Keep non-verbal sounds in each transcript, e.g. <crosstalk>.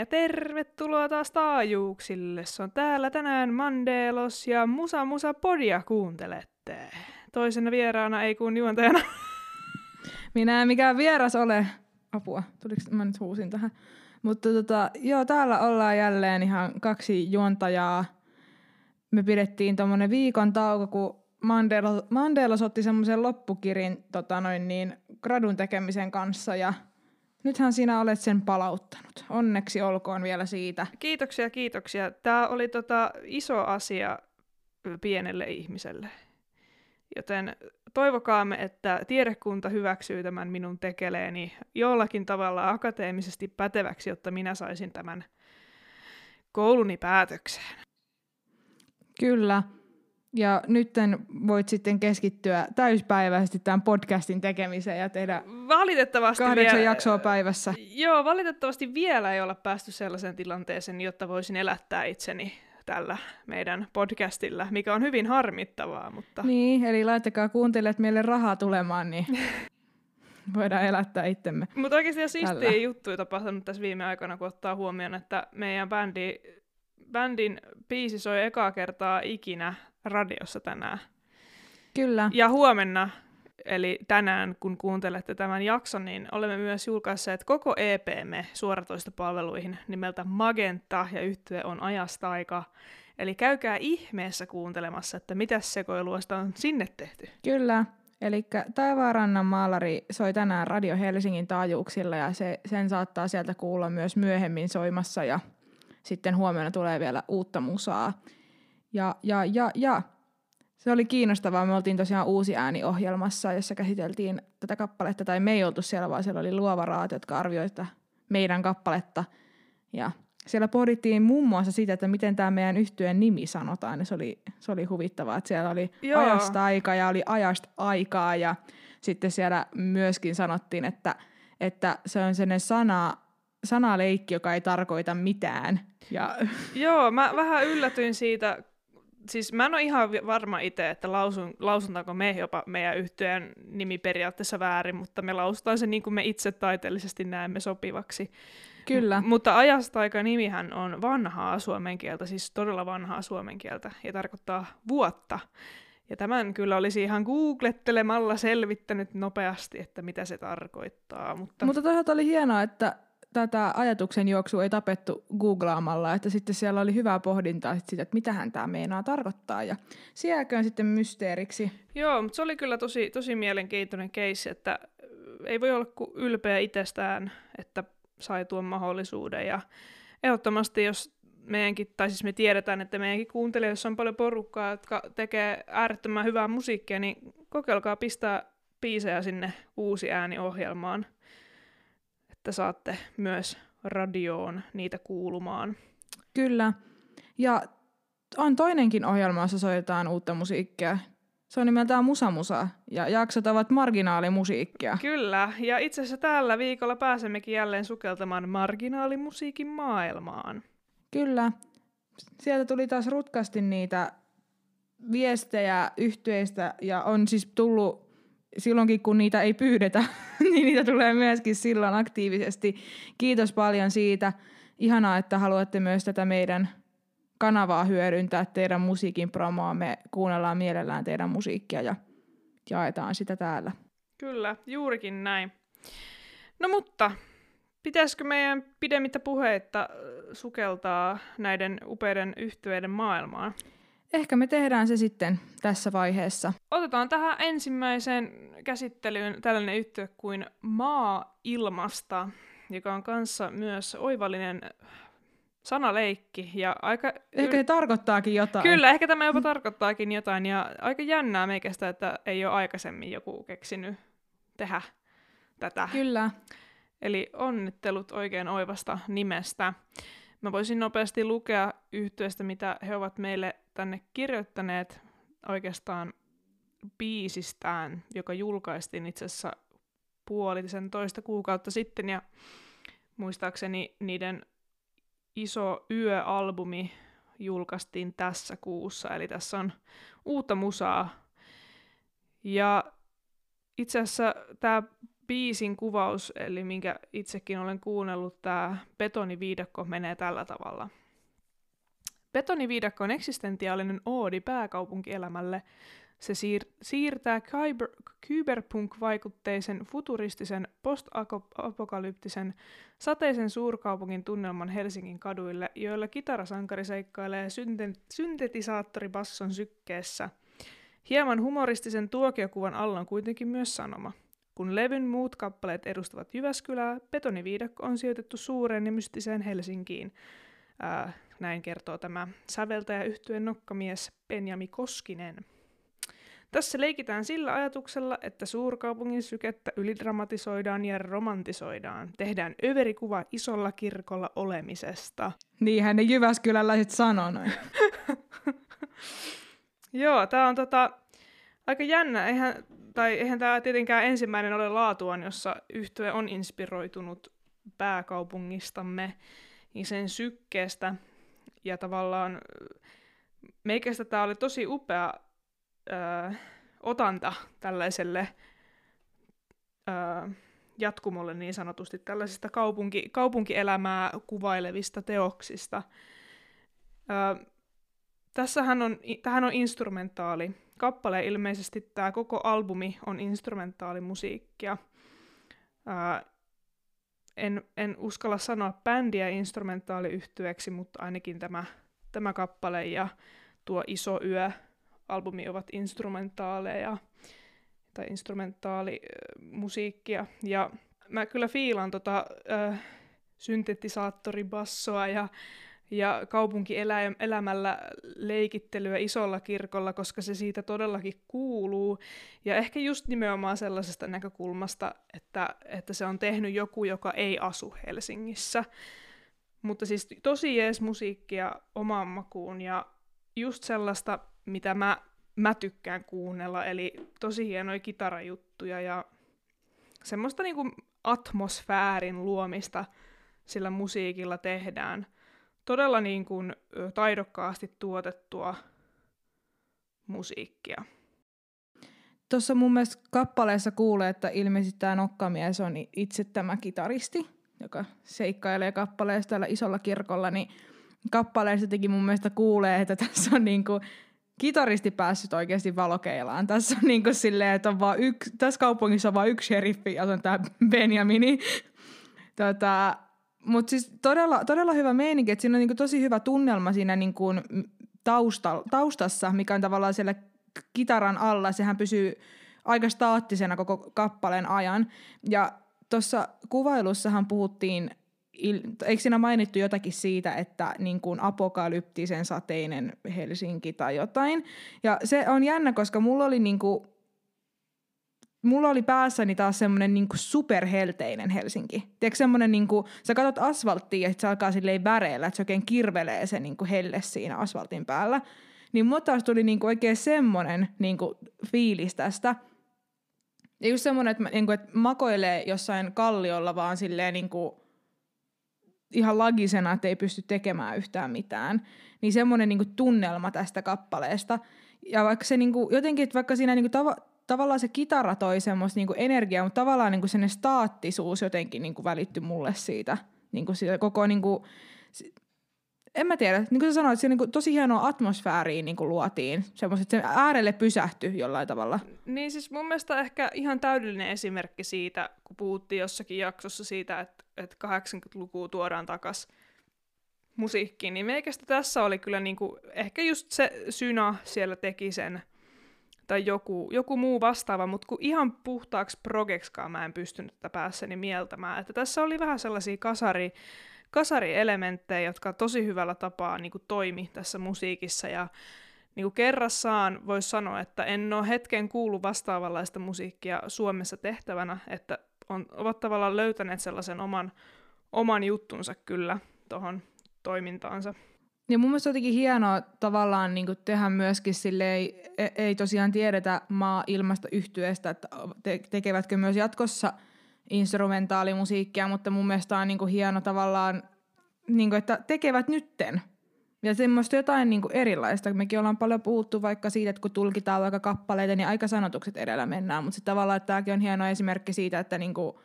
Ja tervetuloa taas taajuuksille. Se on täällä tänään Mandelos ja Musa Musa Podia kuuntelette. Toisena vieraana ei kun juontajana. <laughs> Minä en mikään vieras ole. Apua, tuliko mä nyt huusin tähän. Mutta tota, joo, täällä ollaan jälleen ihan kaksi juontajaa. Me pidettiin tuommoinen viikon tauko, kun Mandela, Mandela otti semmoisen loppukirin tota noin niin, gradun tekemisen kanssa ja nythän sinä olet sen palauttanut. Onneksi olkoon vielä siitä. Kiitoksia, kiitoksia. Tämä oli tota iso asia pienelle ihmiselle. Joten toivokaamme, että tiedekunta hyväksyy tämän minun tekeleeni jollakin tavalla akateemisesti päteväksi, jotta minä saisin tämän kouluni päätökseen. Kyllä. Ja nyt voit sitten keskittyä täyspäiväisesti tämän podcastin tekemiseen ja tehdä valitettavasti kahdeksan vielä, jaksoa päivässä. Joo, valitettavasti vielä ei olla päästy sellaiseen tilanteeseen, jotta voisin elättää itseni tällä meidän podcastilla, mikä on hyvin harmittavaa. Mutta... Niin, eli laittakaa kuuntelijat meille rahaa tulemaan, niin <laughs> voidaan elättää itsemme. Mutta oikeasti siistiä juttuja tapahtunut tässä viime aikoina, kun ottaa huomioon, että meidän bändi, bändin biisi soi ekaa kertaa ikinä radiossa tänään. Kyllä. Ja huomenna, eli tänään, kun kuuntelette tämän jakson, niin olemme myös julkaisseet koko EPmme suoratoistopalveluihin nimeltä Magenta, ja yhtye on ajasta aika. Eli käykää ihmeessä kuuntelemassa, että mitä sekoiluista on sinne tehty. Kyllä. Eli Taivaarannan maalari soi tänään Radio Helsingin taajuuksilla ja se, sen saattaa sieltä kuulla myös myöhemmin soimassa ja sitten huomenna tulee vielä uutta musaa. Ja, ja, ja, ja. Se oli kiinnostavaa. Me oltiin tosiaan uusi ääniohjelmassa, jossa käsiteltiin tätä kappaletta, tai me ei oltu siellä, vaan siellä oli luova raat, jotka arvioivat meidän kappaletta. Ja siellä pohdittiin muun muassa sitä, että miten tämä meidän yhtyeen nimi sanotaan, ja se oli, se oli huvittavaa, että siellä oli Joo. ajasta aika ja oli ajasta aikaa, ja sitten siellä myöskin sanottiin, että, että se on sellainen sana, sanaleikki, joka ei tarkoita mitään. Ja... Joo, mä vähän yllätyin siitä, siis mä en ole ihan varma itse, että lausun, lausuntaanko me jopa meidän yhtyeen nimi periaatteessa väärin, mutta me lausutaan se niin kuin me itse taiteellisesti näemme sopivaksi. Kyllä. M- mutta ajasta aika nimihän on vanhaa suomen kieltä, siis todella vanhaa suomen kieltä, ja tarkoittaa vuotta. Ja tämän kyllä olisi ihan googlettelemalla selvittänyt nopeasti, että mitä se tarkoittaa. Mutta, mutta toisaalta oli hienoa, että tätä ajatuksen juoksua ei tapettu googlaamalla, että sitten siellä oli hyvää pohdintaa siitä, että mitähän tämä meinaa tarkoittaa, ja sielläköön sitten mysteeriksi. Joo, mutta se oli kyllä tosi, tosi mielenkiintoinen keissi, että ei voi olla kuin ylpeä itsestään, että sai tuon mahdollisuuden, ja ehdottomasti jos meidänkin, tai siis me tiedetään, että meidänkin kuuntelijoissa on paljon porukkaa, jotka tekee äärettömän hyvää musiikkia, niin kokeilkaa pistää biisejä sinne uusi ääniohjelmaan että saatte myös radioon niitä kuulumaan. Kyllä. Ja on toinenkin ohjelma, jossa soitetaan uutta musiikkia. Se on nimeltään Musa Musa, ja jaksot ovat marginaalimusiikkia. Kyllä, ja itse asiassa tällä viikolla pääsemmekin jälleen sukeltamaan marginaalimusiikin maailmaan. Kyllä. Sieltä tuli taas rutkasti niitä viestejä yhtyeistä, ja on siis tullut silloinkin, kun niitä ei pyydetä, <laughs> niin niitä tulee myöskin silloin aktiivisesti. Kiitos paljon siitä. Ihanaa, että haluatte myös tätä meidän kanavaa hyödyntää teidän musiikin promoa. Me kuunnellaan mielellään teidän musiikkia ja jaetaan sitä täällä. Kyllä, juurikin näin. No mutta, pitäisikö meidän pidemmittä puheitta sukeltaa näiden upeiden yhtyeiden maailmaan? Ehkä me tehdään se sitten tässä vaiheessa. Otetaan tähän ensimmäiseen käsittelyyn tällainen yhtiö kuin Maa-ilmasta, joka on kanssa myös oivallinen sanaleikki. Ja aika... Ehkä se tarkoittaakin jotain. Kyllä, ehkä tämä jopa tarkoittaakin jotain. Ja aika jännää meikästä, että ei ole aikaisemmin joku keksinyt tehdä tätä. Kyllä. Eli onnittelut oikein oivasta nimestä. Mä voisin nopeasti lukea yhtyeestä, mitä he ovat meille tänne kirjoittaneet oikeastaan biisistään, joka julkaistiin itse asiassa puolisen toista kuukautta sitten, ja muistaakseni niiden iso yöalbumi julkaistiin tässä kuussa, eli tässä on uutta musaa. Ja itse asiassa tämä biisin kuvaus, eli minkä itsekin olen kuunnellut, tämä betoniviidakko menee tällä tavalla. Betoniviidakko on eksistentiaalinen oodi pääkaupunkielämälle. Se siir- siirtää kyber- kyberpunk-vaikutteisen, futuristisen, post-apokalyptisen, sateisen suurkaupungin tunnelman Helsingin kaduille, joilla kitarasankari seikkailee synte- syntetisaattoribasson sykkeessä. Hieman humoristisen tuokiokuvan alla on kuitenkin myös sanoma – kun levyn muut kappaleet edustavat Jyväskylää, betoniviidakko on sijoitettu suureen ja mystiseen Helsinkiin. Ää, näin kertoo tämä säveltäjä yhtyeen nokkamies Benjami Koskinen. Tässä leikitään sillä ajatuksella, että suurkaupungin sykettä ylidramatisoidaan ja romantisoidaan. Tehdään överikuva isolla kirkolla olemisesta. Niinhän ne Jyväskyläläiset sanoo noin. <laughs> Joo, tää on tota, aika jännä. Eihän tai eihän tämä tietenkään ensimmäinen ole laatuaan, jossa yhtye on inspiroitunut pääkaupungistamme niin sen sykkeestä. Ja tavallaan meikästä tämä oli tosi upea ö, otanta tällaiselle ö, jatkumolle niin sanotusti, tällaisista kaupunki, kaupunkielämää kuvailevista teoksista. Ö, tässähän on, tähän on instrumentaali kappale ilmeisesti tämä koko albumi on instrumentaalimusiikkia. Ää, en, en uskalla sanoa bändiä instrumentaaliyhtyeeksi, mutta ainakin tämä, tämä kappale ja tuo Iso yö albumi ovat instrumentaaleja tai instrumentaalimusiikkia. Ja mä kyllä fiilan tota äh, syntetisaattoribassoa ja ja kaupunkielämällä leikittelyä isolla kirkolla, koska se siitä todellakin kuuluu. Ja ehkä just nimenomaan sellaisesta näkökulmasta, että, että se on tehnyt joku, joka ei asu Helsingissä. Mutta siis tosi jees musiikkia omaan makuun ja just sellaista, mitä mä, mä tykkään kuunnella, eli tosi hienoja kitarajuttuja ja semmoista niinku atmosfäärin luomista sillä musiikilla tehdään – todella niin kuin, taidokkaasti tuotettua musiikkia. Tuossa mun mielestä kappaleessa kuulee, että ilmeisesti tämä nokkamies on itse tämä kitaristi, joka seikkailee kappaleessa täällä isolla kirkolla, niin kappaleessa teki mun mielestä kuulee, että tässä on niinku kitaristi päässyt oikeasti valokeilaan. Tässä on niinku silleen, että on vaan yksi, tässä kaupungissa on vain yksi sheriffi ja se on tämä Benjamini. tota, mutta siis todella, todella hyvä meininki, että siinä on niinku tosi hyvä tunnelma siinä niinku tausta, taustassa, mikä on tavallaan siellä kitaran alla. Sehän pysyy aika staattisena koko kappaleen ajan. Ja tuossa kuvailussahan puhuttiin, eikö siinä mainittu jotakin siitä, että niin kuin apokalyptisen sateinen Helsinki tai jotain. Ja se on jännä, koska mulla oli niin kuin mulla oli päässäni taas semmoinen niinku superhelteinen Helsinki. Tiedätkö semmoinen, niinku, sä katsot asfalttia ja se alkaa silleen väreillä, että se oikein kirvelee se niinku helle siinä asfaltin päällä. Niin mulla taas tuli niinku oikein semmoinen niinku fiilis tästä. Ja just semmoinen, että, niinku, että makoilee jossain kalliolla vaan silleen niinku, ihan lagisena, että ei pysty tekemään yhtään mitään. Niin semmoinen niinku tunnelma tästä kappaleesta. Ja vaikka se niinku, jotenkin, että vaikka siinä niinku tava- tavallaan se kitara toi semmoista niinku energiaa, mutta tavallaan niinku sen staattisuus jotenkin niinku välittyi mulle siitä, niinku siitä koko niinku, en mä tiedä, niin kuin sä sanoit, se niinku tosi hienoa atmosfääriä niinku luotiin, semmoiset, se äärelle pysähtyi jollain tavalla. Niin siis mun mielestä ehkä ihan täydellinen esimerkki siitä, kun puhuttiin jossakin jaksossa siitä, että, että 80-lukua tuodaan takas musiikkiin, niin meikästä tässä oli kyllä niinku, ehkä just se syna siellä teki sen, tai joku, joku muu vastaava, mutta kun ihan puhtaaksi progekskaan mä en pystynyt tätä päässäni mieltämään. Että tässä oli vähän sellaisia kasari, kasarielementtejä, jotka tosi hyvällä tapaa niin kuin toimi tässä musiikissa ja niin kuin kerrassaan voisi sanoa, että en ole hetken kuullut vastaavanlaista musiikkia Suomessa tehtävänä, että on, ovat tavallaan löytäneet sellaisen oman, oman juttunsa kyllä tuohon toimintaansa. Ja mun mielestä jotenkin hienoa tavallaan niin tehdä myöskin sille ei, ei tosiaan tiedetä maa ilmasta yhtyeestä, että te, tekevätkö myös jatkossa instrumentaalimusiikkia, mutta mun mielestä on niin hieno tavallaan, niin kuin, että tekevät nytten. Ja semmoista jotain niin erilaista. Mekin ollaan paljon puhuttu vaikka siitä, että kun tulkitaan vaikka kappaleita, niin aika sanotukset edellä mennään. Mutta sitten tavallaan, että tämäkin on hieno esimerkki siitä, että niin kuin,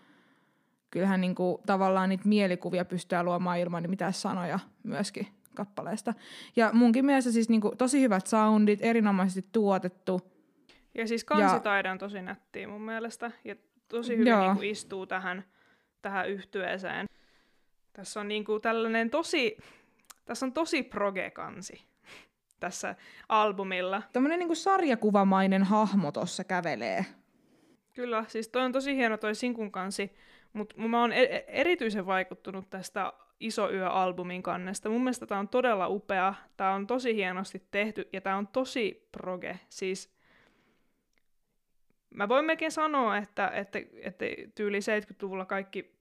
kyllähän niin kuin, tavallaan niitä mielikuvia pystyy luomaan ilman niin mitään sanoja myöskin kappaleesta. Ja munkin mielestä siis niin kuin, tosi hyvät soundit, erinomaisesti tuotettu. Ja siis kansitaide on tosi nättiä mun mielestä. Ja tosi hyvin niin kuin, istuu tähän, tähän yhtyeeseen. Tässä on niin kuin, tällainen tosi tässä on tosi proge-kansi <laughs> tässä albumilla. Tämmöinen niinku sarjakuvamainen hahmo tuossa kävelee. Kyllä, siis toi on tosi hieno toi Sinkun kansi, mutta mä oon e- erityisen vaikuttunut tästä Iso Yö-albumin kannesta. Mun mielestä tää on todella upea, tää on tosi hienosti tehty ja tää on tosi proge. Siis mä voin melkein sanoa, että, että, että tyyli 70-luvulla kaikki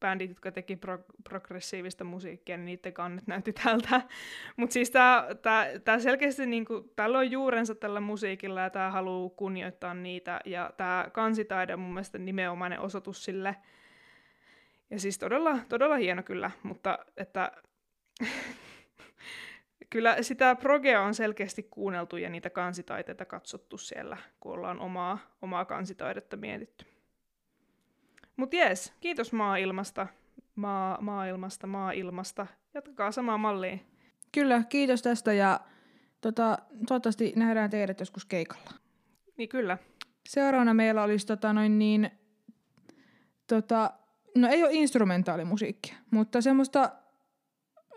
bändit, jotka teki pro- progressiivista musiikkia, niin niiden kannet näytti tältä. <laughs> Mutta siis tämä selkeästi, niinku, tällä on juurensa tällä musiikilla ja tämä haluaa kunnioittaa niitä. Ja tämä kansitaide on mun mielestä nimenomainen osoitus sille. Ja siis todella, todella hieno kyllä, mutta että <laughs> kyllä sitä progea on selkeästi kuunneltu ja niitä kansitaiteita katsottu siellä, kun ollaan omaa, omaa kansitaidetta mietitty. Mutta jees, kiitos maailmasta, maa, maailmasta, maailmasta. Jatkakaa samaa mallia. Kyllä, kiitos tästä ja tota, toivottavasti nähdään teidät joskus keikalla. Niin kyllä. Seuraavana meillä olisi tota, noin niin, tota, no ei ole instrumentaalimusiikkia, mutta semmoista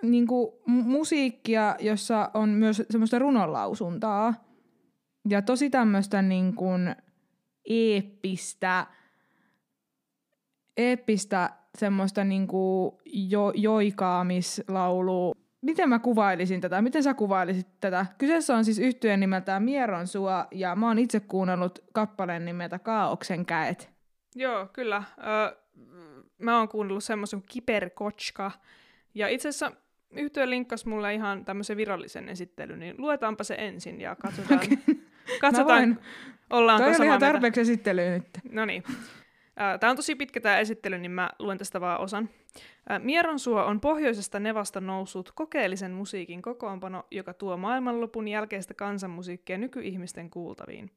niinku, musiikkia, jossa on myös semmoista runonlausuntaa ja tosi tämmöistä niinku, eeppistä, eeppistä semmoista niinku jo, joikaamislaulu. Miten mä kuvailisin tätä? Miten sä kuvailisit tätä? Kyseessä on siis yhtyeen nimeltään Mieron sua, ja mä oon itse kuunnellut kappaleen nimeltä Kaauksen käet. Joo, kyllä. Ö, mä oon kuunnellut semmoisen kuin Kiperkotska. Ja itse asiassa yhtyö linkkasi mulle ihan tämmöisen virallisen esittelyn, niin luetaanpa se ensin ja katsotaan, okay. <laughs> katsotaan ollaanko Toi oli ihan tarpeeksi esittelyä nyt. No niin. Tämä on tosi pitkä tämä esittely, niin mä luen tästä vaan osan. Mieronsuo on pohjoisesta Nevasta noussut kokeellisen musiikin kokoonpano, joka tuo maailmanlopun jälkeistä kansanmusiikkia nykyihmisten kuultaviin.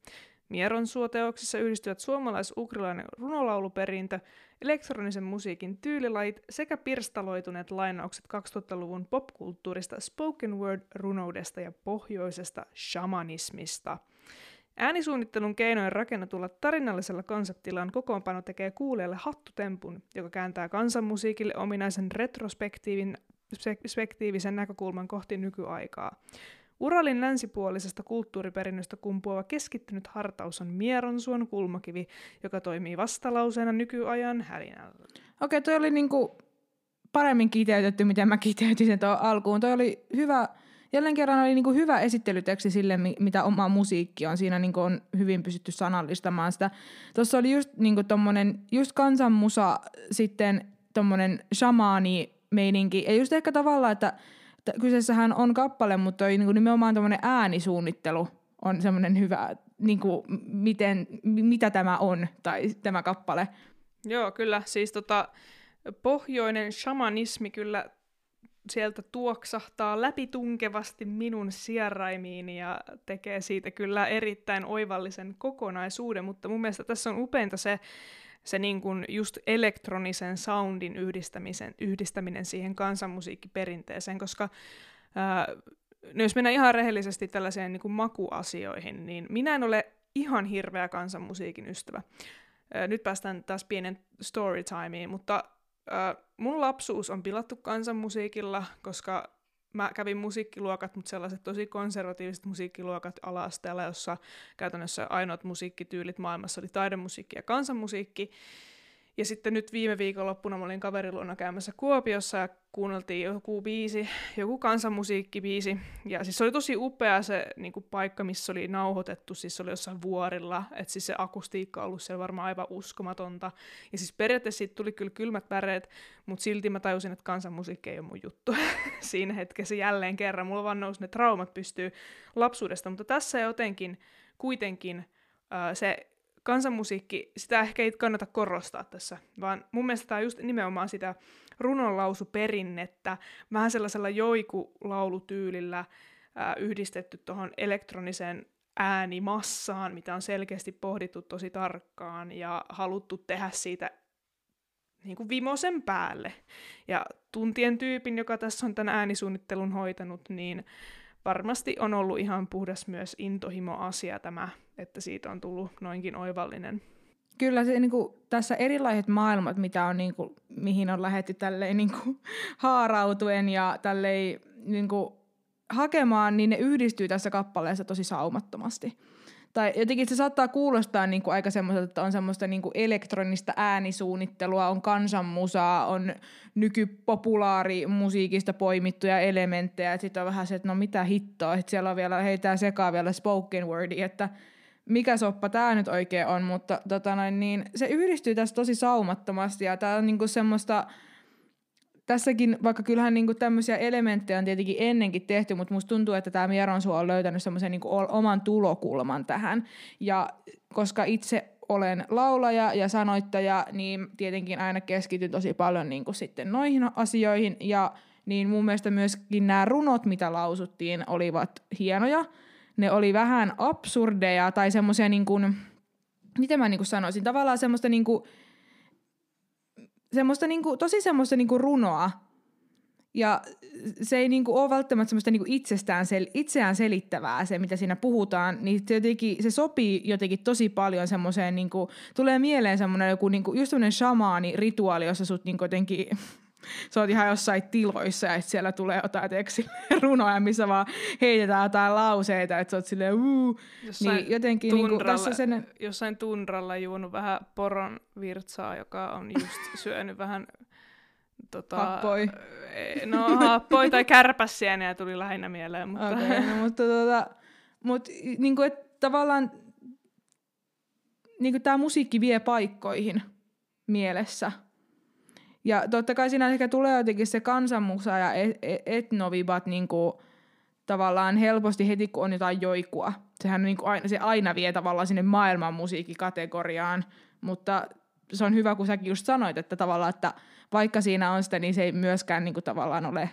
Mieronsuo-teoksissa yhdistyvät suomalais-ukrilainen runolauluperintö, elektronisen musiikin tyylilait sekä pirstaloituneet lainaukset 2000-luvun popkulttuurista spoken word-runoudesta ja pohjoisesta shamanismista – Äänisuunnittelun keinoin rakennetulla tarinallisella konseptilla on kokoonpano tekee kuulijalle hattutempun, joka kääntää kansanmusiikille ominaisen retrospektiivisen näkökulman kohti nykyaikaa. Uralin länsipuolisesta kulttuuriperinnöstä kumpuava keskittynyt hartaus on Mieronsuon kulmakivi, joka toimii vastalauseena nykyajan hälinällä. Okei, toi oli niinku paremmin kiteytetty, miten mä kiteytin sen tuon alkuun. Toi oli hyvä jälleen kerran oli niin kuin hyvä esittelyteksti sille, mitä oma musiikki on. Siinä niin kuin on hyvin pystytty sanallistamaan sitä. Tuossa oli just, niin kuin tommonen, just kansanmusa, sitten tommonen shamaani meininki. Ja just ehkä tavallaan, että kyseessähän on kappale, mutta toi niin kuin nimenomaan tommonen äänisuunnittelu on semmoinen hyvä, niin kuin miten, mitä tämä on, tai tämä kappale. Joo, kyllä. Siis tota, pohjoinen shamanismi kyllä sieltä tuoksahtaa läpitunkevasti minun sierraimiini ja tekee siitä kyllä erittäin oivallisen kokonaisuuden, mutta mun mielestä tässä on upeinta se, se niin kuin just elektronisen soundin yhdistämisen, yhdistäminen siihen kansanmusiikkiperinteeseen, koska ää, no jos mennään ihan rehellisesti tällaiseen niin kuin makuasioihin, niin minä en ole ihan hirveä kansanmusiikin ystävä. Ää, nyt päästään taas pienen storytimeen, mutta Ö, mun lapsuus on pilattu kansanmusiikilla, koska mä kävin musiikkiluokat, mutta sellaiset tosi konservatiiviset musiikkiluokat ala-asteella, jossa käytännössä ainoat musiikkityylit maailmassa oli taidemusiikki ja kansanmusiikki. Ja sitten nyt viime viikonloppuna mä olin kaveriluona käymässä Kuopiossa ja kuunneltiin joku biisi, joku kansanmusiikkibiisi. Ja siis se oli tosi upea se niin kuin paikka, missä oli nauhoitettu, siis se oli jossain vuorilla. Että siis se akustiikka on ollut siellä varmaan aivan uskomatonta. Ja siis periaatteessa siitä tuli kyllä kylmät väreet, mutta silti mä tajusin, että kansanmusiikki ei ole mun juttu. <laughs> Siinä hetkessä jälleen kerran. Mulla vaan nousi ne traumat pystyy lapsuudesta, mutta tässä jotenkin kuitenkin se kansanmusiikki, sitä ehkä ei kannata korostaa tässä, vaan mun mielestä tämä on just nimenomaan sitä runonlausuperinnettä, vähän sellaisella joikulaulutyylillä ää, yhdistetty tuohon elektroniseen äänimassaan, mitä on selkeästi pohdittu tosi tarkkaan ja haluttu tehdä siitä niin kuin vimosen päälle. Ja tuntien tyypin, joka tässä on tämän äänisuunnittelun hoitanut, niin varmasti on ollut ihan puhdas myös intohimo-asia tämä, että siitä on tullut noinkin oivallinen. Kyllä se niin kuin, tässä erilaiset maailmat, mitä on, niin kuin, mihin on lähetty tälleen niin kuin, <laughs> haarautuen ja tälleen niin kuin, hakemaan, niin ne yhdistyy tässä kappaleessa tosi saumattomasti. Tai jotenkin se saattaa kuulostaa niin kuin aika semmoiselta, että on semmoista niin kuin elektronista äänisuunnittelua, on kansanmusaa, on nykypopulaarimusiikista poimittuja elementtejä. Sitten on vähän se, että no mitä hittoa, että siellä on vielä, heitää sekaan vielä spoken wordi, että mikä soppa tämä nyt oikein on, mutta tota noin, niin se yhdistyy tässä tosi saumattomasti ja tämä on niinku semmoista, tässäkin, vaikka kyllähän niinku tämmöisiä elementtejä on tietenkin ennenkin tehty, mutta musta tuntuu, että tämä Mieronsu on löytänyt semmoisen niinku oman tulokulman tähän. Ja koska itse olen laulaja ja sanoittaja, niin tietenkin aina keskityn tosi paljon niinku sitten noihin asioihin. Ja niin mun mielestä myöskin nämä runot, mitä lausuttiin, olivat hienoja. Ne oli vähän absurdeja tai semmoisia, niin kuin, miten mä niin kuin sanoisin, tavallaan semmoista niin kuin, semmoista niinku, tosi semmoista niinku runoa. Ja se ei niinku ole välttämättä semmoista niinku itsestään sel, itseään selittävää se, mitä siinä puhutaan, niin se, jotenkin, se sopii jotenkin tosi paljon semmoiseen, niinku, tulee mieleen semmoinen joku niinku, just semmoinen shamaani rituaali, jossa sut niinku jotenkin sä oot ihan jossain tiloissa ja siellä tulee jotain teksi, runoja, missä vaan heitetään jotain lauseita, että sä oot silleen uu. Jossain niin jotenkin tunralla, niin kuin, tässä sen... jossain tunralla juonut vähän poron virtsaa, joka on just <laughs> syönyt vähän tota, happoi. E, no happoi tai kärpäsieniä tuli lähinnä mieleen. Mutta, okay, no, mutta tota, mut, niin kuin, että tavallaan niin tämä musiikki vie paikkoihin mielessä – ja totta kai siinä ehkä tulee jotenkin se kansanmusa ja e-, e-, etnovibat niin kuin, tavallaan helposti heti, kun on jotain joikua. Sehän niin kuin aina, se aina vie tavallaan sinne maailman musiikkikategoriaan, mutta se on hyvä, kun säkin just sanoit, että tavallaan, että vaikka siinä on sitä, niin se ei myöskään niin kuin tavallaan ole,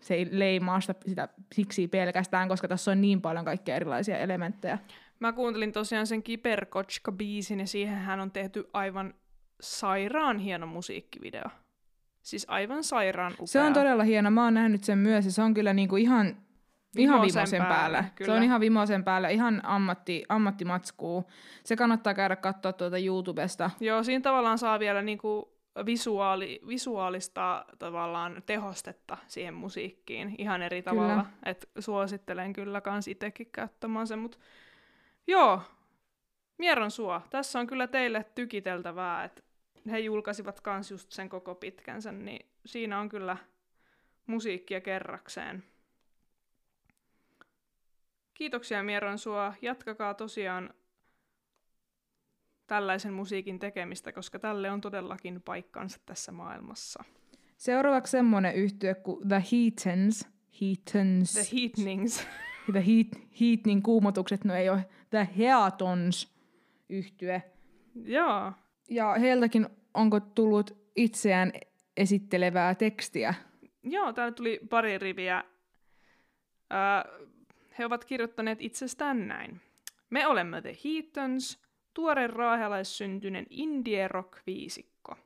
se ei leimaa sitä, sitä siksi pelkästään, koska tässä on niin paljon kaikkia erilaisia elementtejä. Mä kuuntelin tosiaan sen Kiperkotska-biisin ja siihen hän on tehty aivan sairaan hieno musiikkivideo. Siis aivan sairaan upea. Se on todella hieno. Mä oon nähnyt sen myös ja se on kyllä niinku ihan, ihan vimosen päällä. päällä. Kyllä. Se on ihan vimosen päällä, ihan ammatti, ammattimatskuu. Se kannattaa käydä katsoa tuota YouTubesta. Joo, siinä tavallaan saa vielä niinku visuaali, visuaalista tavallaan tehostetta siihen musiikkiin ihan eri kyllä. tavalla. Et suosittelen kyllä kans itsekin käyttämään sen, mutta joo, Mieron suo. Tässä on kyllä teille tykiteltävää, että he julkaisivat kans just sen koko pitkänsä, niin siinä on kyllä musiikkia kerrakseen. Kiitoksia Mieron sua. Jatkakaa tosiaan tällaisen musiikin tekemistä, koska tälle on todellakin paikkansa tässä maailmassa. Seuraavaksi semmonen yhtye kuin The Heatens. Heatens. The Heatnings. <laughs> The heat, Heatning kuumotukset, no ei ole The Heatons yhtye. Joo ja heiltäkin onko tullut itseään esittelevää tekstiä? Joo, täällä tuli pari riviä. Öö, he ovat kirjoittaneet itsestään näin. Me olemme The Heatons, tuore raahelaissyntyinen indie rock viisikko.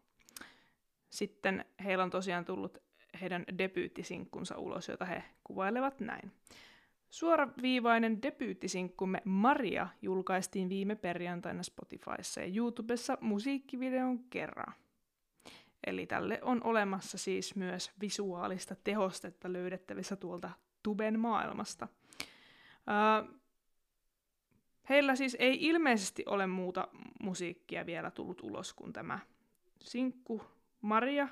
Sitten heillä on tosiaan tullut heidän debyyttisinkkunsa ulos, jota he kuvailevat näin. Suoraviivainen debyyttisinkkumme Maria julkaistiin viime perjantaina Spotifyssa ja YouTubessa musiikkivideon kerran. Eli tälle on olemassa siis myös visuaalista tehostetta löydettävissä tuolta tuben maailmasta. Öö, heillä siis ei ilmeisesti ole muuta musiikkia vielä tullut ulos kuin tämä sinkku Maria,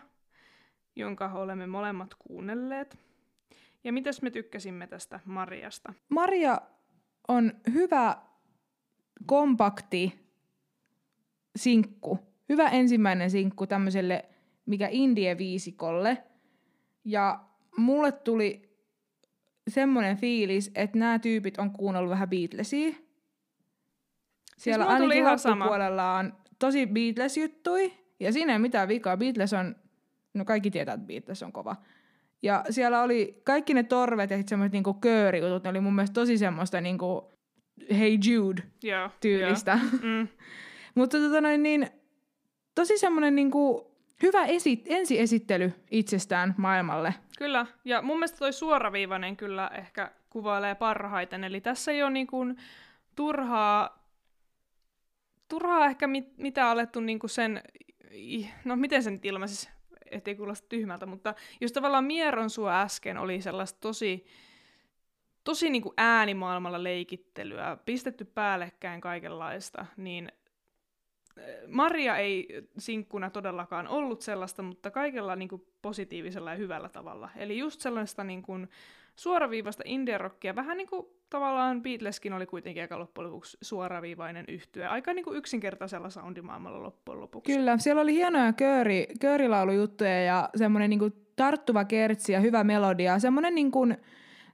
jonka olemme molemmat kuunnelleet. Ja mitäs me tykkäsimme tästä Mariasta? Maria on hyvä kompakti sinkku. Hyvä ensimmäinen sinkku tämmöiselle, mikä indie-viisikolle. Ja mulle tuli semmoinen fiilis, että nämä tyypit on kuunnellut vähän Beatlesia. Siis Siellä siis ainakin loppupuolella on tosi Beatles-juttui. Ja siinä ei mitään vikaa. Beatles on no kaikki tietää, että Beatles on kova. Ja siellä oli kaikki ne torvet ja semmoiset niinku köörijutut, ne oli mun mielestä tosi semmoista niinku Hey Jude-tyylistä. Yeah, yeah. Mm. <laughs> Mutta tota noin, niin, tosi semmoinen niinku hyvä esi- ensiesittely itsestään maailmalle. Kyllä, ja mun mielestä toi suoraviivainen kyllä ehkä kuvailee parhaiten. Eli tässä ei ole niin kuin turhaa, turhaa ehkä mit, mitä alettu niin kuin sen, no miten sen nyt ilmaisisi, ettei kuulosta tyhmältä, mutta jos tavallaan Mieron sua äsken oli sellaista tosi, tosi niin kuin äänimaailmalla leikittelyä, pistetty päällekkäin kaikenlaista, niin Maria ei sinkkuna todellakaan ollut sellaista, mutta kaikella niin kuin, positiivisella ja hyvällä tavalla. Eli just sellaista niin kuin, suoraviivasta indie-rockia, vähän niin kuin tavallaan Beatleskin oli kuitenkin aika loppujen lopuksi suoraviivainen yhtye. Aika niin kuin yksinkertaisella soundimaailmalla loppujen lopuksi. Kyllä, siellä oli hienoja kööri, köörilaulujuttuja ja semmoinen niin kuin tarttuva kertsi ja hyvä melodia. Semmoinen niin kuin,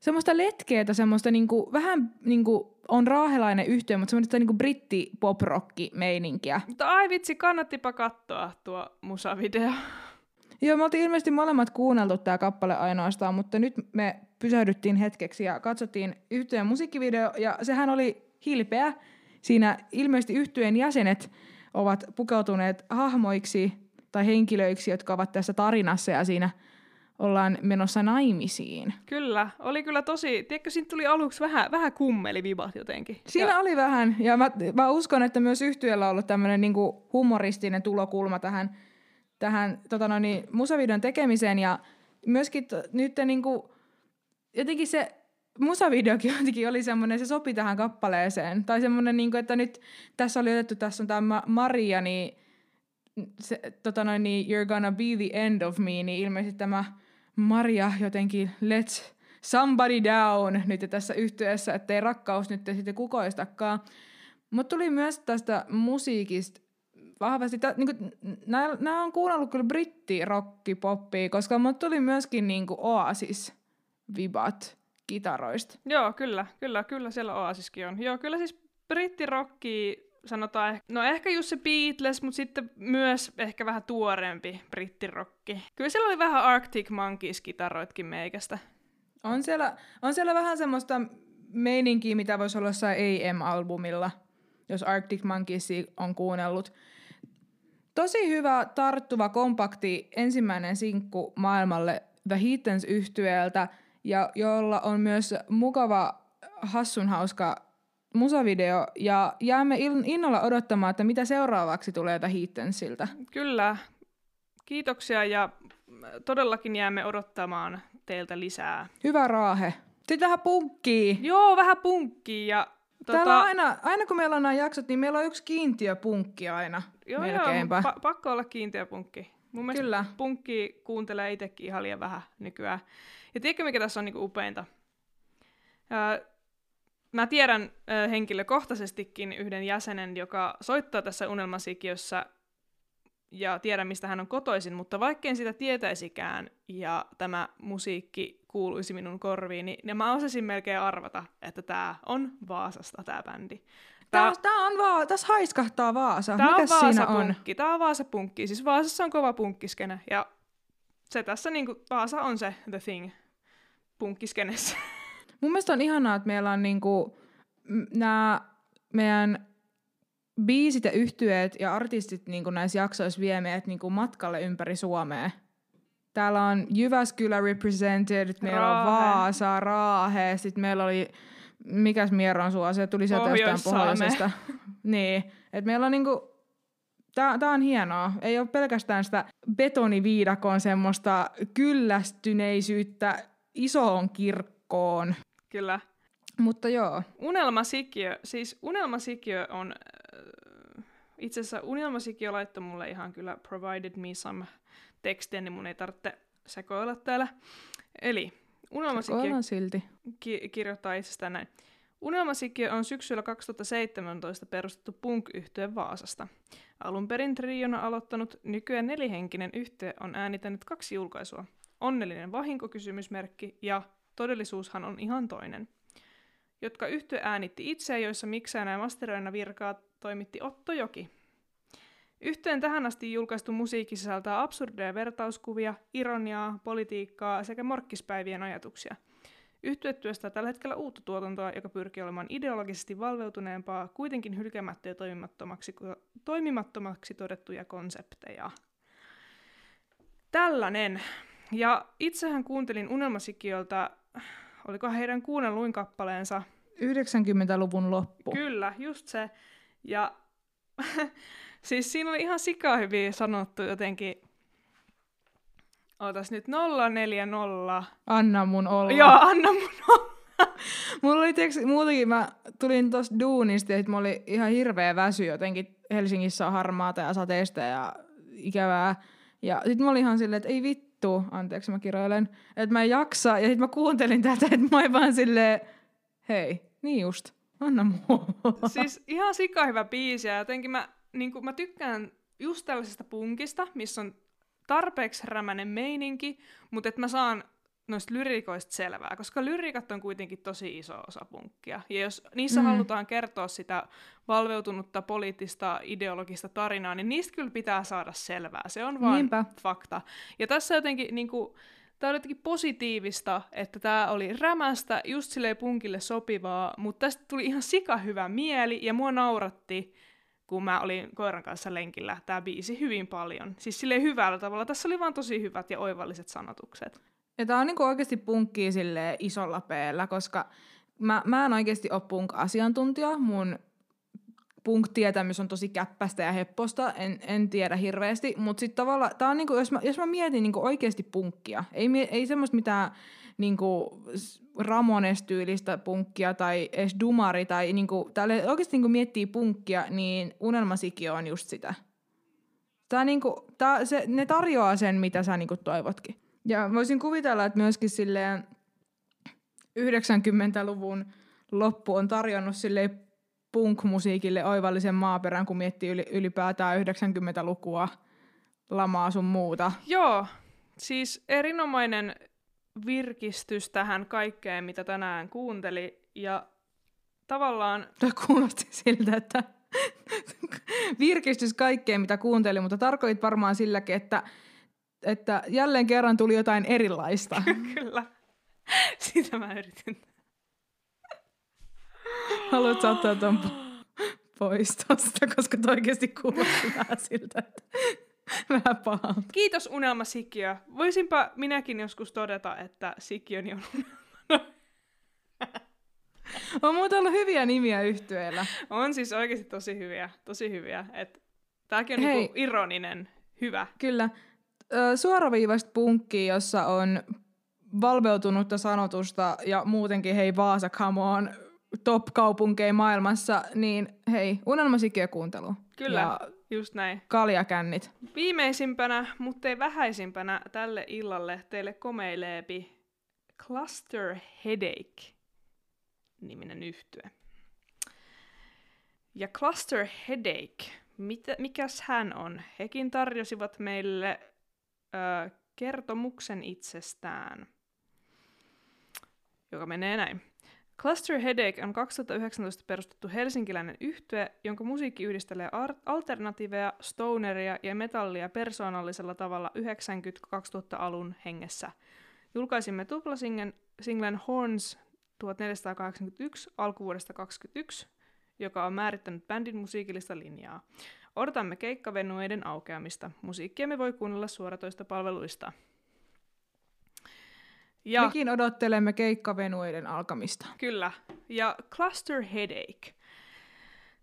semmoista letkeetä, semmoista niinku, vähän niinku, on raahelainen yhtiö, mutta semmoista niinku britti pop meininkiä. Mutta ai vitsi, kannattipa katsoa tuo musavideo. Joo, me oltiin ilmeisesti molemmat kuunneltu tämä kappale ainoastaan, mutta nyt me pysähdyttiin hetkeksi ja katsottiin yhtyeen musiikkivideo, ja sehän oli hilpeä. Siinä ilmeisesti yhtyeen jäsenet ovat pukeutuneet hahmoiksi tai henkilöiksi, jotka ovat tässä tarinassa, ja siinä ollaan menossa naimisiin. Kyllä, oli kyllä tosi, tiedätkö, siinä tuli aluksi vähän, vähän vibat jotenkin. Siinä ja... oli vähän, ja mä, mä uskon, että myös yhtiöllä on ollut tämmöinen niinku humoristinen tulokulma tähän, tähän tota noin, niin, musavideon tekemiseen, ja myöskin t- nyt niinku, jotenkin se musavideokin <laughs> jotenkin oli semmoinen, se sopi tähän kappaleeseen. Tai semmoinen, niin kuin, että nyt tässä oli otettu, tässä on tämä Maria, niin, se, tota noin, niin You're gonna be the end of me, niin ilmeisesti tämä Maria jotenkin let's somebody down nyt tässä yhteydessä, ettei rakkaus nyt sitten kukoistakaan. Mutta tuli myös tästä musiikista vahvasti, niin nämä on kuunnellut kyllä britti rocki poppia, koska mut tuli myöskin niinku Oasis vibat kitaroista. Joo, kyllä, kyllä, kyllä siellä Oasiskin on. Joo, kyllä siis brittirokki sanotaan, no ehkä just se Beatles, mutta sitten myös ehkä vähän tuorempi brittirokki. Kyllä siellä oli vähän Arctic Monkeys-kitaroitkin meikästä. On siellä, on siellä vähän semmoista meininkiä, mitä voisi olla jossain AM-albumilla, jos Arctic Monkeys on kuunnellut. Tosi hyvä, tarttuva, kompakti ensimmäinen sinkku maailmalle The Heatens yhtyeeltä, ja jolla on myös mukava, hassun hauska musavideo ja jäämme innolla odottamaan, että mitä seuraavaksi tulee The Heatensiltä. Kyllä. Kiitoksia ja todellakin jäämme odottamaan teiltä lisää. Hyvä raahe. Sitten vähän punkkii. Joo, vähän punkkii ja Tota... Täällä on aina, aina kun meillä on nämä jaksot, niin meillä on yksi kiintiöpunkki aina joo, melkeinpä. Joo, pa- pakko olla kiintiöpunkki. Mun mielestä Kyllä. punkki kuuntelee itsekin ihan liian vähän nykyään. Ja tiedätkö, mikä tässä on niinku upeinta? Mä tiedän ö, henkilökohtaisestikin yhden jäsenen, joka soittaa tässä unelmasikiossa ja tiedän, mistä hän on kotoisin, mutta vaikkei sitä tietäisikään ja tämä musiikki kuuluisi minun korviin, niin mä osasin melkein arvata, että tämä on Vaasasta tämä bändi. Tää, tää on vaan, tässä haiskahtaa Vaasa. Tää Mikäs on Vaasa siinä on? punkki. Tää on Vaasa punkki. Siis Vaasassa on kova punkkiskene ja se tässä niinku, Vaasa on se the thing punkkiskenessä. <laughs> Mun mielestä on ihanaa, että meillä on niinku, nämä meidän biisit ja yhtyeet ja artistit niinku näissä jaksoissa vie meidät niinku matkalle ympäri Suomea. Täällä on Jyväskylä represented, meillä Raahe. on Vaasa, Raahe, sitten meillä oli, mikäs Mieron sua, se tuli sieltä jostain pohjoisesta. <laughs> niin, että meillä on niinku, Tää, tää on hienoa. Ei ole pelkästään sitä betoniviidakon semmoista kyllästyneisyyttä isoon kirkkoon. Kyllä. Mutta joo. Unelmasikiö, siis Unelmasikiö on, äh, itse asiassa Unelmasikiö laittoi mulle ihan kyllä provided me some tekstiä, niin mun ei tarvitse sekoilla täällä. Eli Unelmasikiö silti. Ki- kirjoittaa itsestään näin. Unelmasikiö on syksyllä 2017 perustettu punk Vaasasta. Alun perin triona aloittanut nykyään nelihenkinen yhtye on äänitänyt kaksi julkaisua. Onnellinen vahinkokysymysmerkki ja Todellisuushan on ihan toinen – jotka yhtye äänitti itse, joissa miksaajana ja masteroina virkaa toimitti Otto Joki. Yhteen tähän asti julkaistu musiikki sisältää absurdeja vertauskuvia, ironiaa, politiikkaa sekä morkkispäivien ajatuksia. Yhtye työstää tällä hetkellä uutta tuotantoa, joka pyrkii olemaan ideologisesti valveutuneempaa, kuitenkin hylkäämättä ja toimimattomaksi, toimimattomaksi todettuja konsepteja. Tällainen. Ja itsehän kuuntelin Unelmasikiolta, oliko heidän kuunnelluin kappaleensa 90-luvun loppu. Kyllä, just se. Ja <laughs> siis siinä oli ihan sika hyvin sanottu jotenkin. Ootas nyt 040. Anna mun olla. Joo, anna mun olla. <laughs> Mulla oli tiiäks, muutenkin, mä tulin tosta duunista ja sit mulla oli ihan hirveä väsy jotenkin. Helsingissä on harmaata ja sateista ja ikävää. Ja sit mä olin ihan silleen, että ei vittu, anteeksi mä kiroilen, että mä en jaksa. Ja sit mä kuuntelin tätä, että mä olin vaan silleen, hei, niin just, anna mua. Siis ihan sika hyvä biisi ja jotenkin mä, niin mä tykkään just tällaisesta punkista, missä on tarpeeksi rämänen meininki, mutta että mä saan noista lyrikoista selvää, koska lyrikat on kuitenkin tosi iso osa punkkia. Ja jos niissä mm. halutaan kertoa sitä valveutunutta poliittista ideologista tarinaa, niin niistä kyllä pitää saada selvää. Se on vain Niinpä. fakta. Ja tässä jotenkin niin kuin, Tämä oli jotenkin positiivista, että tämä oli rämästä, just silleen punkille sopivaa, mutta tästä tuli ihan sika hyvä mieli, ja mua nauratti, kun mä olin koiran kanssa lenkillä, tämä biisi hyvin paljon. Siis sille hyvällä tavalla. Tässä oli vaan tosi hyvät ja oivalliset sanotukset. Ja tää on niinku oikeasti punkki sille isolla peellä, koska mä, mä en oikeasti ole punk-asiantuntija. Mun punk-tietämys on tosi käppästä ja hepposta, en, en tiedä hirveästi, mutta sitten tavallaan, tää on niinku, jos, mä, jos mä mietin niinku oikeasti punkkia, ei, ei semmoista mitään niinku Ramones-tyylistä punkkia tai edes Dumari, tai niinku, tälle oikeasti niinku miettii punkkia, niin Unelmasikio on just sitä. Tää niinku, tää, se, ne tarjoaa sen, mitä sä niinku toivotkin. Ja voisin kuvitella, että myöskin silleen 90-luvun loppu on tarjonnut silleen punk-musiikille oivallisen maaperän, kun miettii ylipäätään 90-lukua, lamaa sun muuta. Joo, siis erinomainen virkistys tähän kaikkeen, mitä tänään kuunteli. Ja tavallaan... Tämä kuulosti siltä, että virkistys kaikkeen, mitä kuunteli, mutta tarkoit varmaan silläkin, että, että jälleen kerran tuli jotain erilaista. <laughs> Kyllä. Sitä mä yritin. Haluatko ottaa tuon pois tosta, koska toi oikeasti kuulosti vähän siltä, että <laughs> vähän pahalta. Kiitos Unelma Sikiö. Voisinpa minäkin joskus todeta, että Sikiöni on unelma. <laughs> on muuten ollut hyviä nimiä yhtyeellä. On siis oikeasti tosi hyviä, tosi hyviä. Et tääkin on Hei. niinku ironinen, hyvä. Kyllä. Suoraviivaista punkkia, jossa on valveutunutta sanotusta ja muutenkin hei Vaasa, come on, top-kaupunkeja maailmassa, niin hei, unelmasikiö kuuntelu. Kyllä, ja just näin. Kaljakännit. Viimeisimpänä, mutta ei vähäisimpänä tälle illalle teille komeileepi Cluster Headache niminen yhtye. Ja Cluster Headache, mitä, mikäs hän on? Hekin tarjosivat meille ö, kertomuksen itsestään, joka menee näin. Cluster Headache on 2019 perustettu helsinkiläinen yhtye, jonka musiikki yhdistelee alternatiiveja, stoneria ja metallia persoonallisella tavalla 90-2000-alun hengessä. Julkaisimme tuplasinglen Horns 1481 alkuvuodesta 2021, joka on määrittänyt bändin musiikillista linjaa. Odotamme keikkavenueiden aukeamista. Musiikkiamme voi kuunnella suoratoista palveluista. Ja, Mekin odottelemme keikkavenuiden alkamista. Kyllä. Ja Cluster Headache.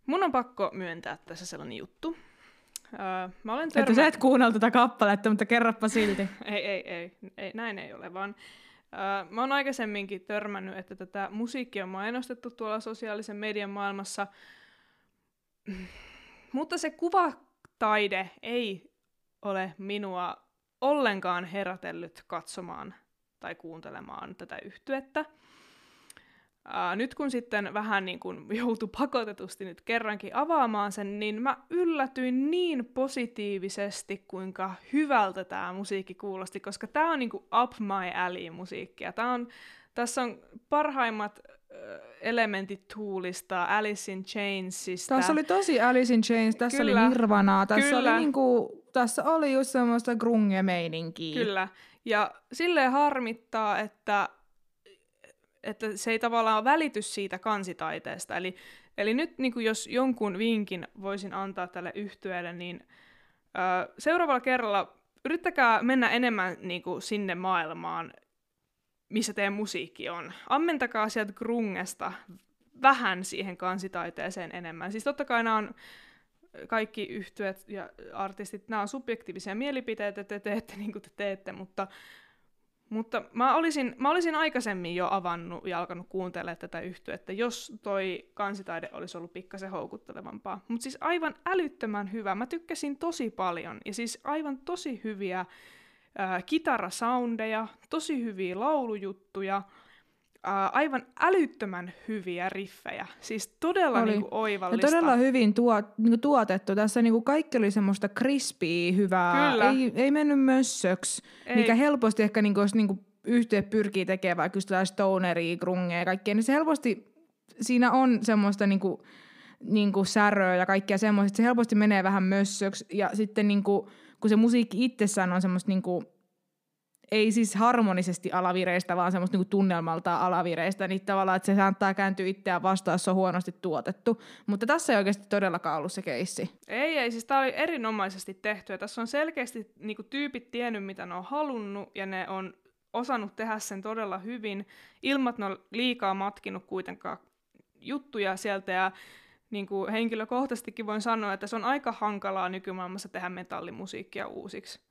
Mun on pakko myöntää tässä sellainen juttu. Uh, mä olen törmä... Että sä et kuunnella tätä kappaletta, mutta kerropa silti. <laughs> ei, ei, ei, ei, näin ei ole, vaan uh, mä oon aikaisemminkin törmännyt, että tätä musiikkia on mainostettu tuolla sosiaalisen median maailmassa, mutta se kuvataide ei ole minua ollenkaan herätellyt katsomaan tai kuuntelemaan tätä yhtyettä. Ää, nyt kun sitten vähän niin kuin <laughs> joutui pakotetusti nyt kerrankin avaamaan sen, niin mä yllätyin niin positiivisesti, kuinka hyvältä tämä musiikki kuulosti, koska tämä on niin kuin up my alley musiikkia. Tää on, tässä on parhaimmat Elementit Toolista, Alice in Chainsista. Tässä oli tosi Alice in Chains, tässä Kyllä. oli Nirvanaa, tässä Kyllä. oli, niinku, tässä oli just semmoista grunge-meininkiä. Kyllä, ja silleen harmittaa, että, että se ei tavallaan välity siitä kansitaiteesta. Eli, eli nyt niin kuin jos jonkun vinkin voisin antaa tälle yhtyeelle, niin ö, seuraavalla kerralla yrittäkää mennä enemmän niin kuin sinne maailmaan, missä teidän musiikki on. Ammentakaa sieltä grungesta vähän siihen kansitaiteeseen enemmän. Siis totta kai nämä on kaikki yhtyöt ja artistit, nämä on subjektiivisia mielipiteitä, te teette niin kuin te teette, mutta, mutta mä, olisin, mä olisin aikaisemmin jo avannut ja alkanut kuuntelemaan tätä että jos toi kansitaide olisi ollut pikkasen houkuttelevampaa. Mutta siis aivan älyttömän hyvä. Mä tykkäsin tosi paljon ja siis aivan tosi hyviä äh, kitarasoundeja, tosi hyviä laulujuttuja, Uh, aivan älyttömän hyviä riffejä. Siis todella oli. niinku oivallista. Ja todella hyvin tuot, niinku tuotettu. Tässä niinku kaikki oli semmoista krispiä, hyvää. Kyllä. Ei, ei mennyt mössöksi, ei. mikä helposti ehkä niinku, jos niinku yhtiö pyrkii tekemään vaikka just stoneria, grungea ja kaikkea, niin se helposti, siinä on semmoista niinku, niinku säröä ja kaikkea semmoista, se helposti menee vähän mössöksi. Ja sitten niinku, kun se musiikki itsessään on semmoista niinku, ei siis harmonisesti alavireistä, vaan semmoista niinku tunnelmalta alavireistä, niin tavallaan, että se saattaa kääntyä itseään vastaan, se on huonosti tuotettu. Mutta tässä ei oikeasti todellakaan ollut se keissi. Ei, ei, siis tämä oli erinomaisesti tehty, ja tässä on selkeästi niinku tyypit tiennyt, mitä ne on halunnut, ja ne on osannut tehdä sen todella hyvin, ilman, että ne on liikaa matkinut kuitenkaan juttuja sieltä, ja niin kuin henkilökohtaisestikin voin sanoa, että se on aika hankalaa nykymaailmassa tehdä metallimusiikkia uusiksi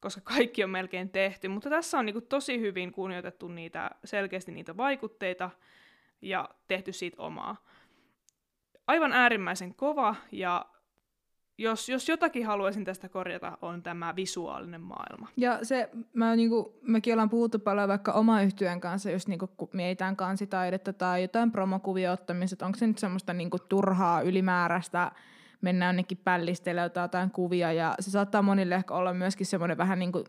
koska kaikki on melkein tehty, mutta tässä on niinku tosi hyvin kunnioitettu niitä, selkeästi niitä vaikutteita ja tehty siitä omaa. Aivan äärimmäisen kova ja jos, jos jotakin haluaisin tästä korjata, on tämä visuaalinen maailma. Ja se, mä niinku, mekin ollaan puhuttu paljon vaikka oma yhtyön kanssa, jos kun mietitään kansitaidetta tai jotain promokuvia ottamista, onko se nyt semmoista niinku, turhaa ylimääräistä mennään jonnekin pällistelemään jotain kuvia. Ja se saattaa monille ehkä olla myöskin semmoinen vähän niin kuin,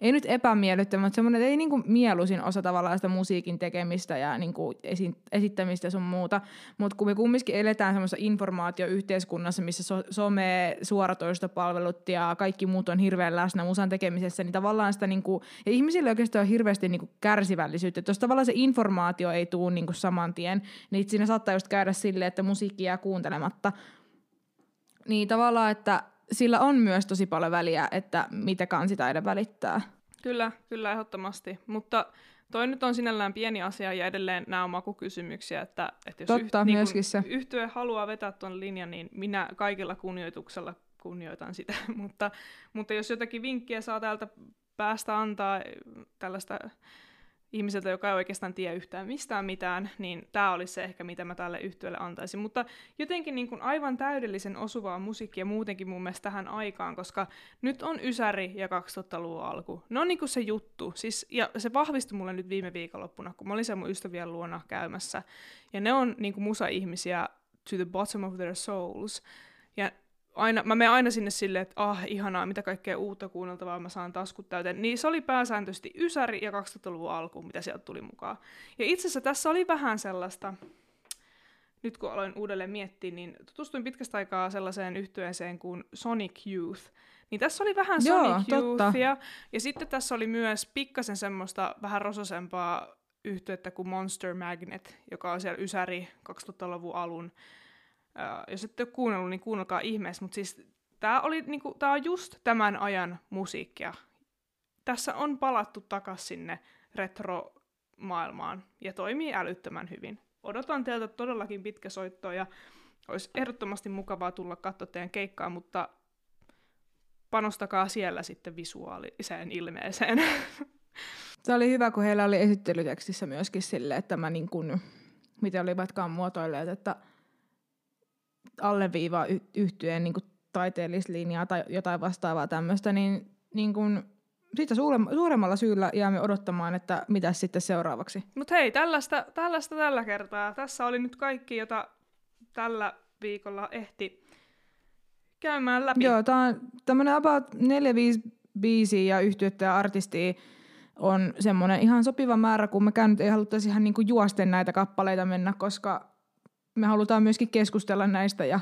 ei nyt epämiellyttävä, mutta semmoinen, ei niin kuin mieluisin osa tavallaan sitä musiikin tekemistä ja niin kuin esi- esittämistä ja sun muuta, mutta kun me kumminkin eletään semmoisessa informaatioyhteiskunnassa, missä so- some, suoratoistopalvelut ja kaikki muut on hirveän läsnä musan tekemisessä, niin tavallaan sitä niin kuin, ja ihmisille oikeastaan on hirveästi niin kuin kärsivällisyyttä, että jos tavallaan se informaatio ei tule niin kuin saman tien, niin siinä saattaa just käydä silleen, että musiikki jää kuuntelematta, niin tavallaan, että sillä on myös tosi paljon väliä, että mitä kansitaide välittää. Kyllä, kyllä ehdottomasti. Mutta toi nyt on sinällään pieni asia ja edelleen nämä on makukysymyksiä, että, että jos Totta, yht, niin se. yhtye haluaa vetää tuon linjan, niin minä kaikilla kunnioituksella kunnioitan sitä. <laughs> mutta, mutta jos jotakin vinkkiä saa täältä päästä antaa tällaista ihmiseltä, joka ei oikeastaan tiedä yhtään mistään mitään, niin tämä olisi se ehkä, mitä mä tälle yhtiölle antaisin. Mutta jotenkin niin kuin aivan täydellisen osuvaa musiikkia muutenkin mun mielestä tähän aikaan, koska nyt on Ysäri ja 2000-luvun alku. Ne on niin kuin se juttu. Siis, ja se vahvistui mulle nyt viime viikonloppuna, kun mä olin sen mun ystävien luona käymässä. Ja ne on niin kuin musa-ihmisiä to the bottom of their souls. Ja aina, mä menen aina sinne silleen, että ah, ihanaa, mitä kaikkea uutta kuunneltavaa mä saan taskut täyteen. Niin se oli pääsääntöisesti Ysäri ja 2000-luvun alku, mitä sieltä tuli mukaan. Ja itse asiassa tässä oli vähän sellaista, nyt kun aloin uudelleen miettiä, niin tutustuin pitkästä aikaa sellaiseen yhtyeeseen kuin Sonic Youth. Niin tässä oli vähän Joo, Sonic Youthia, ja sitten tässä oli myös pikkasen semmoista vähän rososempaa yhtyettä kuin Monster Magnet, joka on siellä Ysäri 2000-luvun alun jos ette ole kuunnellut, niin kuunnelkaa ihmeessä, mutta siis tämä niinku, on just tämän ajan musiikkia. Tässä on palattu takaisin sinne retro-maailmaan ja toimii älyttömän hyvin. Odotan teiltä todellakin pitkä soitto ja olisi ehdottomasti mukavaa tulla katsoa teidän keikkaa, mutta panostakaa siellä sitten visuaaliseen ilmeeseen. <laughs> Se oli hyvä, kun heillä oli esittelytekstissä myöskin sille, että mä niin kun, miten olivatkaan muotoilleet, että – alleviivaa yhtyeen niin taiteellislinjaa tai jotain vastaavaa tämmöistä, niin, niin kuin, siitä suuremmalla syyllä jäämme odottamaan, että mitä sitten seuraavaksi. Mutta hei, tällaista, tällaista tällä kertaa. Tässä oli nyt kaikki, jota tällä viikolla ehti käymään läpi. Joo, tämä on tämmöinen about 4-5 biisiä ja yhtyettä ja artistia on semmoinen ihan sopiva määrä, kun me nyt ei haluttaisi ihan niin kuin juosten näitä kappaleita mennä, koska me halutaan myöskin keskustella näistä ja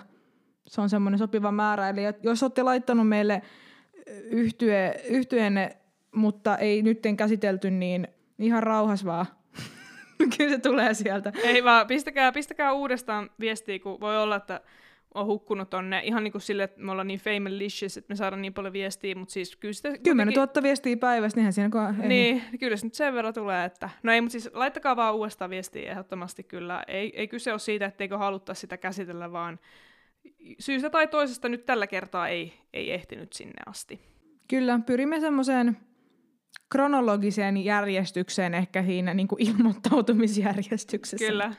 se on semmoinen sopiva määrä. Eli jos olette laittanut meille yhtye, yhtyeenne, mutta ei nytten käsitelty, niin ihan rauhas vaan. <laughs> Kyllä se tulee sieltä. Ei vaan, pistäkää, pistäkää uudestaan viestiä, kun voi olla, että on hukkunut tonne ihan niin kuin sille, että me ollaan niin famelicious, että me saadaan niin paljon viestiä, mutta siis kyllä sitä... 10 000 viestiä päivässä, niinhän siinä kun... Niin, kyllä se nyt sen verran tulee, että... No ei, mutta siis laittakaa vaan uudestaan viestiä ehdottomasti kyllä. Ei, ei kyse ole siitä, etteikö halutta sitä käsitellä, vaan syystä tai toisesta nyt tällä kertaa ei, ei ehtinyt sinne asti. Kyllä, pyrimme semmoiseen kronologiseen järjestykseen ehkä siinä niin kuin ilmoittautumisjärjestyksessä. Kyllä,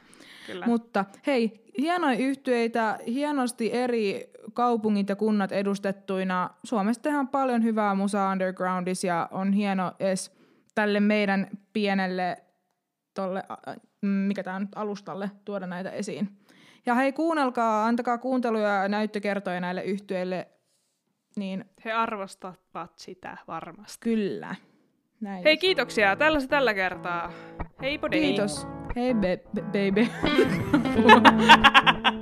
kyllä. Mutta hei, hienoja yhtyeitä, hienosti eri kaupungit ja kunnat edustettuina. Suomessa tehdään paljon hyvää musaa undergroundissa ja on hieno edes tälle meidän pienelle tolle, mikä tämä nyt alustalle tuoda näitä esiin. Ja hei, kuunnelkaa, antakaa kuunteluja ja näyttökertoja näille yhtyeille. Niin... He arvostavat sitä varmasti. Kyllä. Näin. Hei, kiitoksia. Tällä se tällä kertaa. Hei, podei. Kiitos. Hei, be- be- baby. <laughs> <laughs>